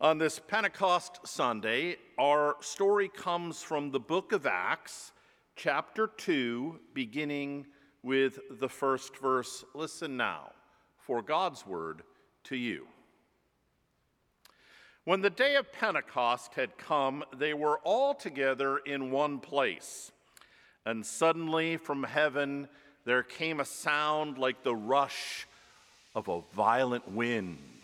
On this Pentecost Sunday, our story comes from the book of Acts, chapter 2, beginning with the first verse. Listen now for God's word to you. When the day of Pentecost had come, they were all together in one place. And suddenly from heaven there came a sound like the rush of a violent wind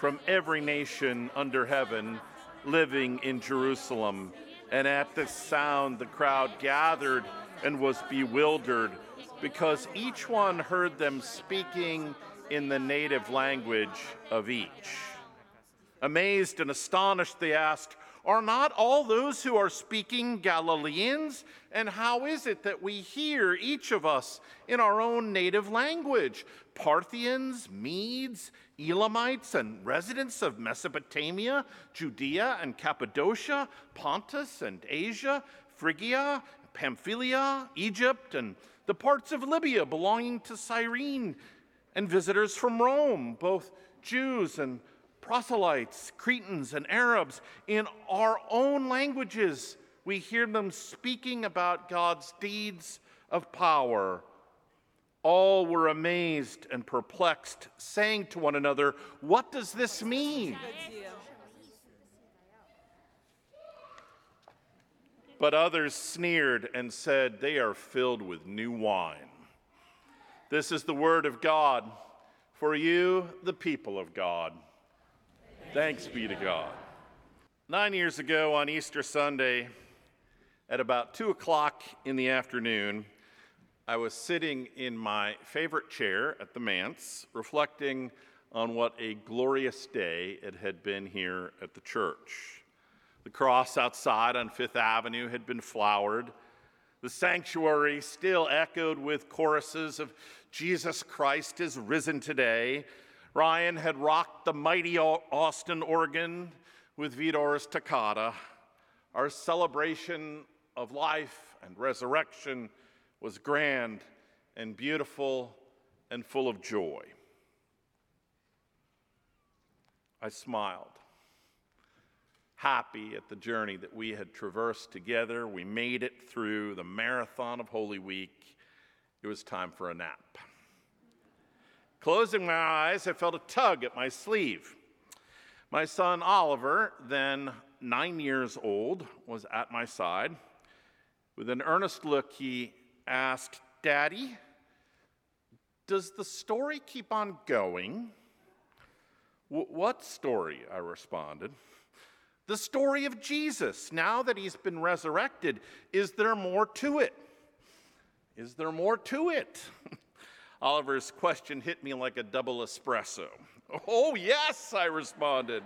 from every nation under heaven living in Jerusalem. And at this sound, the crowd gathered and was bewildered because each one heard them speaking in the native language of each. Amazed and astonished, they asked, Are not all those who are speaking Galileans? And how is it that we hear each of us in our own native language? Parthians, Medes, Elamites, and residents of Mesopotamia, Judea and Cappadocia, Pontus and Asia, Phrygia, Pamphylia, Egypt, and the parts of Libya belonging to Cyrene, and visitors from Rome, both Jews and proselytes, Cretans and Arabs, in our own languages we hear them speaking about God's deeds of power. All were amazed and perplexed, saying to one another, What does this mean? But others sneered and said, They are filled with new wine. This is the word of God for you, the people of God. Thanks be to God. Nine years ago on Easter Sunday, at about 2 o'clock in the afternoon, I was sitting in my favorite chair at the manse, reflecting on what a glorious day it had been here at the church. The cross outside on Fifth Avenue had been flowered. The sanctuary still echoed with choruses of Jesus Christ is risen today. Ryan had rocked the mighty Austin organ with Widor's toccata. Our celebration of life and resurrection was grand and beautiful and full of joy. I smiled, happy at the journey that we had traversed together. We made it through the marathon of Holy Week. It was time for a nap. Closing my eyes, I felt a tug at my sleeve. My son Oliver, then nine years old, was at my side. With an earnest look, he asked, Daddy, does the story keep on going? what story? I responded. The story of Jesus. Now that he's been resurrected, is there more to it? Is there more to it? Oliver's question hit me like a double espresso. Oh, yes, I responded.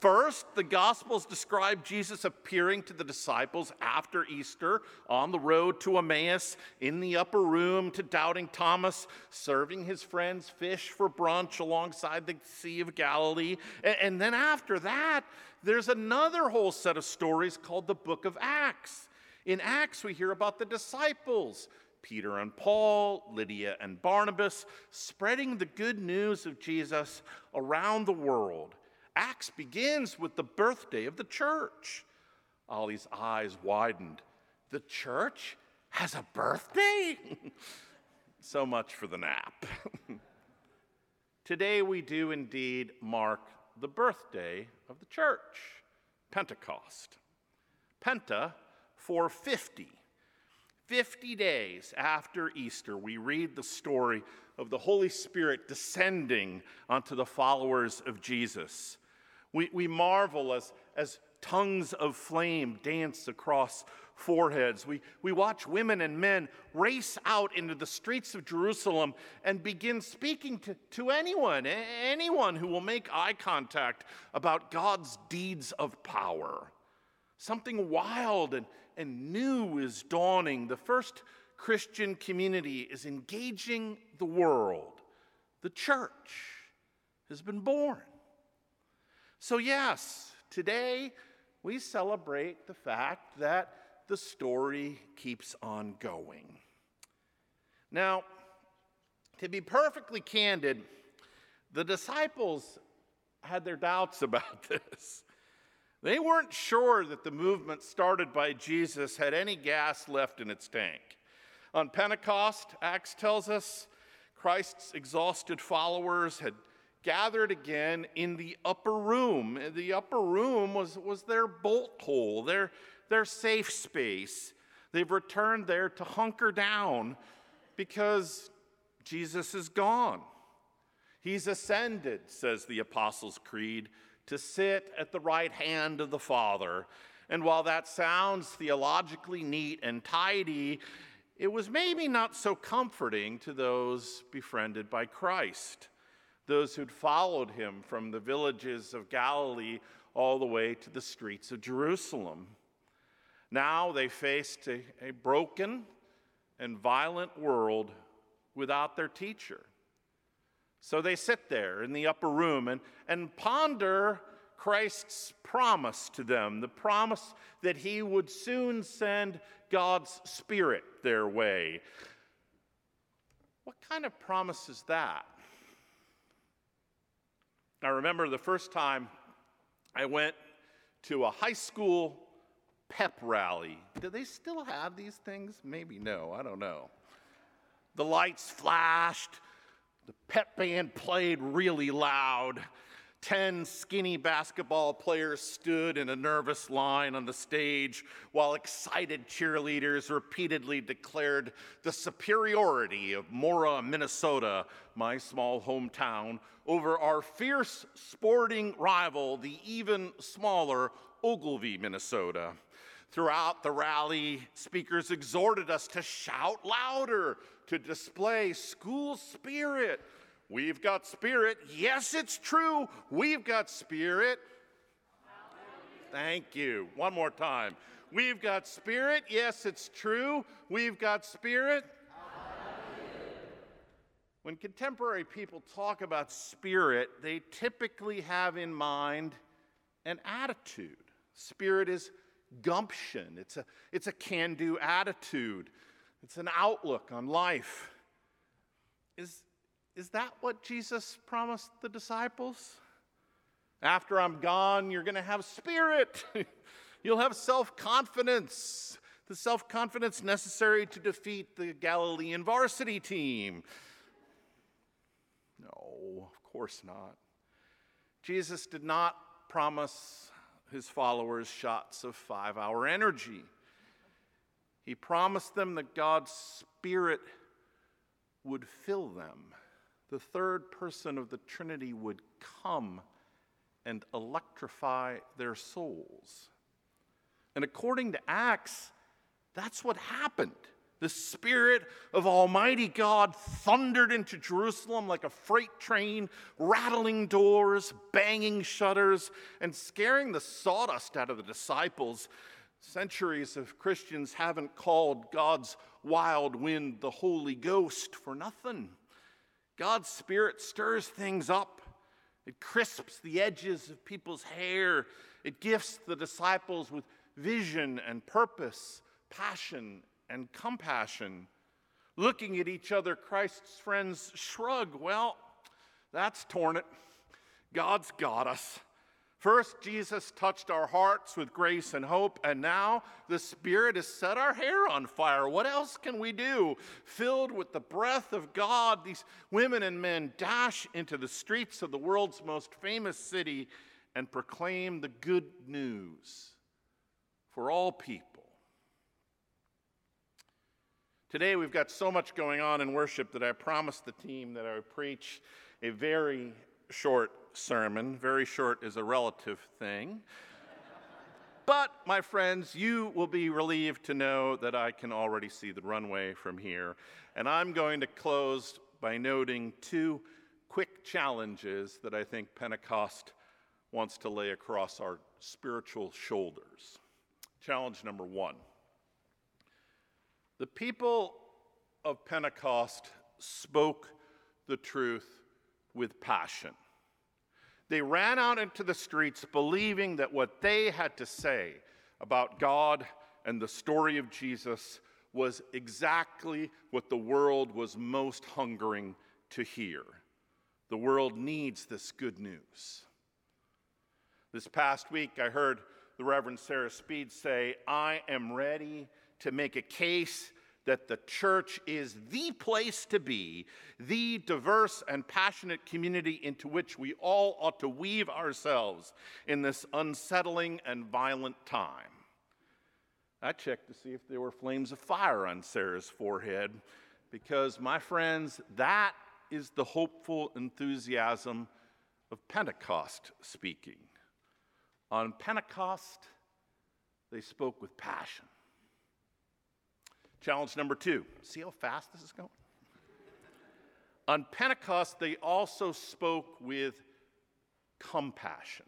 First, the Gospels describe Jesus appearing to the disciples after Easter on the road to Emmaus, in the upper room to Doubting Thomas, serving his friends fish for brunch alongside the Sea of Galilee. And then after that, there's another whole set of stories called the book of Acts. In Acts, we hear about the disciples. Peter and Paul, Lydia and Barnabas, spreading the good news of Jesus around the world. Acts begins with the birthday of the church. Ollie's eyes widened. The church has a birthday? so much for the nap. Today we do indeed mark the birthday of the church, Pentecost. Penta for 50. 50 days after Easter, we read the story of the Holy Spirit descending onto the followers of Jesus. We, we marvel as, as tongues of flame dance across foreheads. We, we watch women and men race out into the streets of Jerusalem and begin speaking to, to anyone, anyone who will make eye contact about God's deeds of power. Something wild and, and new is dawning. The first Christian community is engaging the world. The church has been born. So, yes, today we celebrate the fact that the story keeps on going. Now, to be perfectly candid, the disciples had their doubts about this. They weren't sure that the movement started by Jesus had any gas left in its tank. On Pentecost, Acts tells us, Christ's exhausted followers had gathered again in the upper room. The upper room was, was their bolt hole, their, their safe space. They've returned there to hunker down because Jesus is gone. He's ascended, says the Apostles' Creed to sit at the right hand of the Father. And while that sounds theologically neat and tidy, it was maybe not so comforting to those befriended by Christ, those who'd followed him from the villages of Galilee all the way to the streets of Jerusalem. Now they faced a, a broken and violent world without their teacher. So they sit there in the upper room and, and ponder Christ's promise to them, the promise that he would soon send God's Spirit their way. What kind of promise is that? I remember the first time I went to a high school pep rally. Do they still have these things? Maybe no, I don't know. The lights flashed, the pep band played really loud. Ten skinny basketball players stood in a nervous line on the stage while excited cheerleaders repeatedly declared the superiority of Mora, Minnesota, my small hometown, over our fierce sporting rival, the even smaller Ogilvie, Minnesota. Throughout the rally, speakers exhorted us to shout louder, to display school spirit. We've got spirit. Yes, it's true. We've got spirit. Thank you. One more time. We've got spirit. Yes, it's true. We've got spirit. When contemporary people talk about spirit, they typically have in mind an attitude. Spirit is gumption, it's a, it's a can do attitude, it's an outlook on life. Is, is that what Jesus promised the disciples? After I'm gone, you're going to have spirit. You'll have self confidence, the self confidence necessary to defeat the Galilean varsity team. No, of course not. Jesus did not promise his followers shots of five hour energy. He promised them that God's Spirit would fill them. The third person of the Trinity would come and electrify their souls. And according to Acts, that's what happened. The Spirit of Almighty God thundered into Jerusalem like a freight train, rattling doors, banging shutters, and scaring the sawdust out of the disciples Centuries of Christians haven't called God's wild wind the Holy Ghost for nothing. God's Spirit stirs things up. It crisps the edges of people's hair. It gifts the disciples with vision and purpose, passion and compassion. Looking at each other, Christ's friends shrug. Well, that's torn it. God's got us. First, Jesus touched our hearts with grace and hope, and now the Spirit has set our hair on fire. What else can we do? Filled with the breath of God, these women and men dash into the streets of the world's most famous city and proclaim the good news for all people. Today, we've got so much going on in worship that I promised the team that I would preach a very short sermon. Very short is a relative thing. but, my friends, you will be relieved to know that I can already see the runway from here. And I'm going to close by noting two quick challenges that I think Pentecost wants to lay across our spiritual shoulders. Challenge number one the people of Pentecost spoke the truth with passion. They ran out into the streets believing that what they had to say about God and the story of Jesus was exactly what the world was most hungering to hear. The world needs this good news. This past week, I heard the Reverend Sarah Speed say, I am ready to make a case that the church is the place to be, the diverse and passionate community into which we all ought to weave ourselves in this unsettling and violent time. I checked to see if there were flames of fire on Sarah's forehead, because, my friends, that is the hopeful enthusiasm of Pentecost speaking. On Pentecost, they spoke with passion. Challenge number two see how fast this is going? On Pentecost, they also spoke with compassion.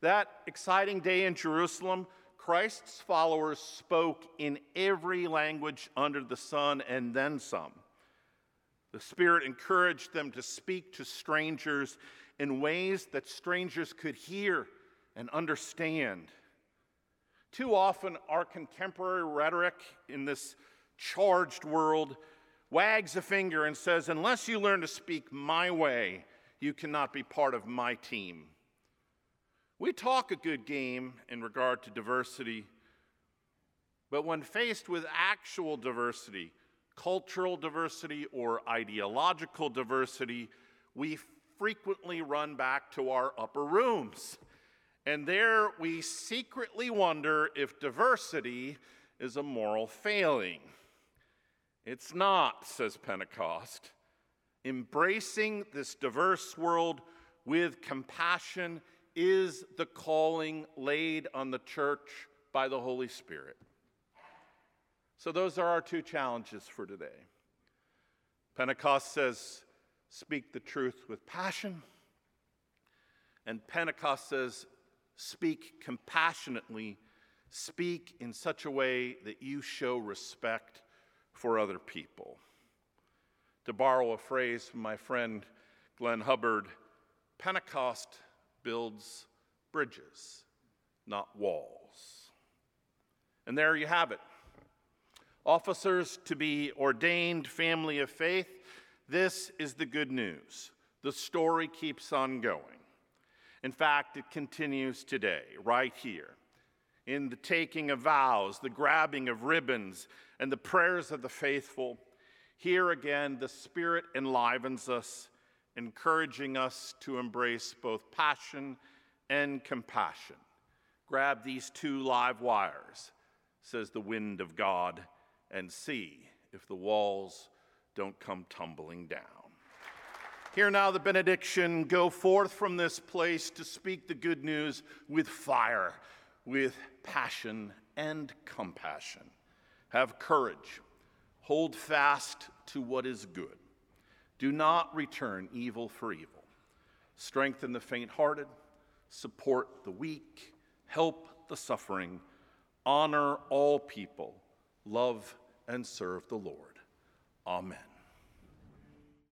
That exciting day in Jerusalem, Christ's followers spoke in every language under the sun and then some. The Spirit encouraged them to speak to strangers in ways that strangers could hear and understand. Too often, our contemporary rhetoric in this charged world wags a finger and says, Unless you learn to speak my way, you cannot be part of my team. We talk a good game in regard to diversity, but when faced with actual diversity, cultural diversity, or ideological diversity, we frequently run back to our upper rooms and there we secretly wonder if diversity is a moral failing. It's not, says Pentecost. Embracing this diverse world with compassion is the calling laid on the church by the Holy Spirit. So, those are our two challenges for today. Pentecost says, speak the truth with passion. And Pentecost says, Speak compassionately. Speak in such a way that you show respect for other people. To borrow a phrase from my friend Glenn Hubbard, Pentecost builds bridges, not walls. And there you have it. Officers to be ordained family of faith, this is the good news. The story keeps on going. In fact, it continues today, right here, in the taking of vows, the grabbing of ribbons, and the prayers of the faithful. Here again, the Spirit enlivens us, encouraging us to embrace both passion and compassion. Grab these two live wires, says the wind of God, and see if the walls don't come tumbling down. Hear now the benediction. Go forth from this place to speak the good news with fire, with passion and compassion. Have courage. Hold fast to what is good. Do not return evil for evil. Strengthen the faint hearted. Support the weak. Help the suffering. Honor all people. Love and serve the Lord. Amen.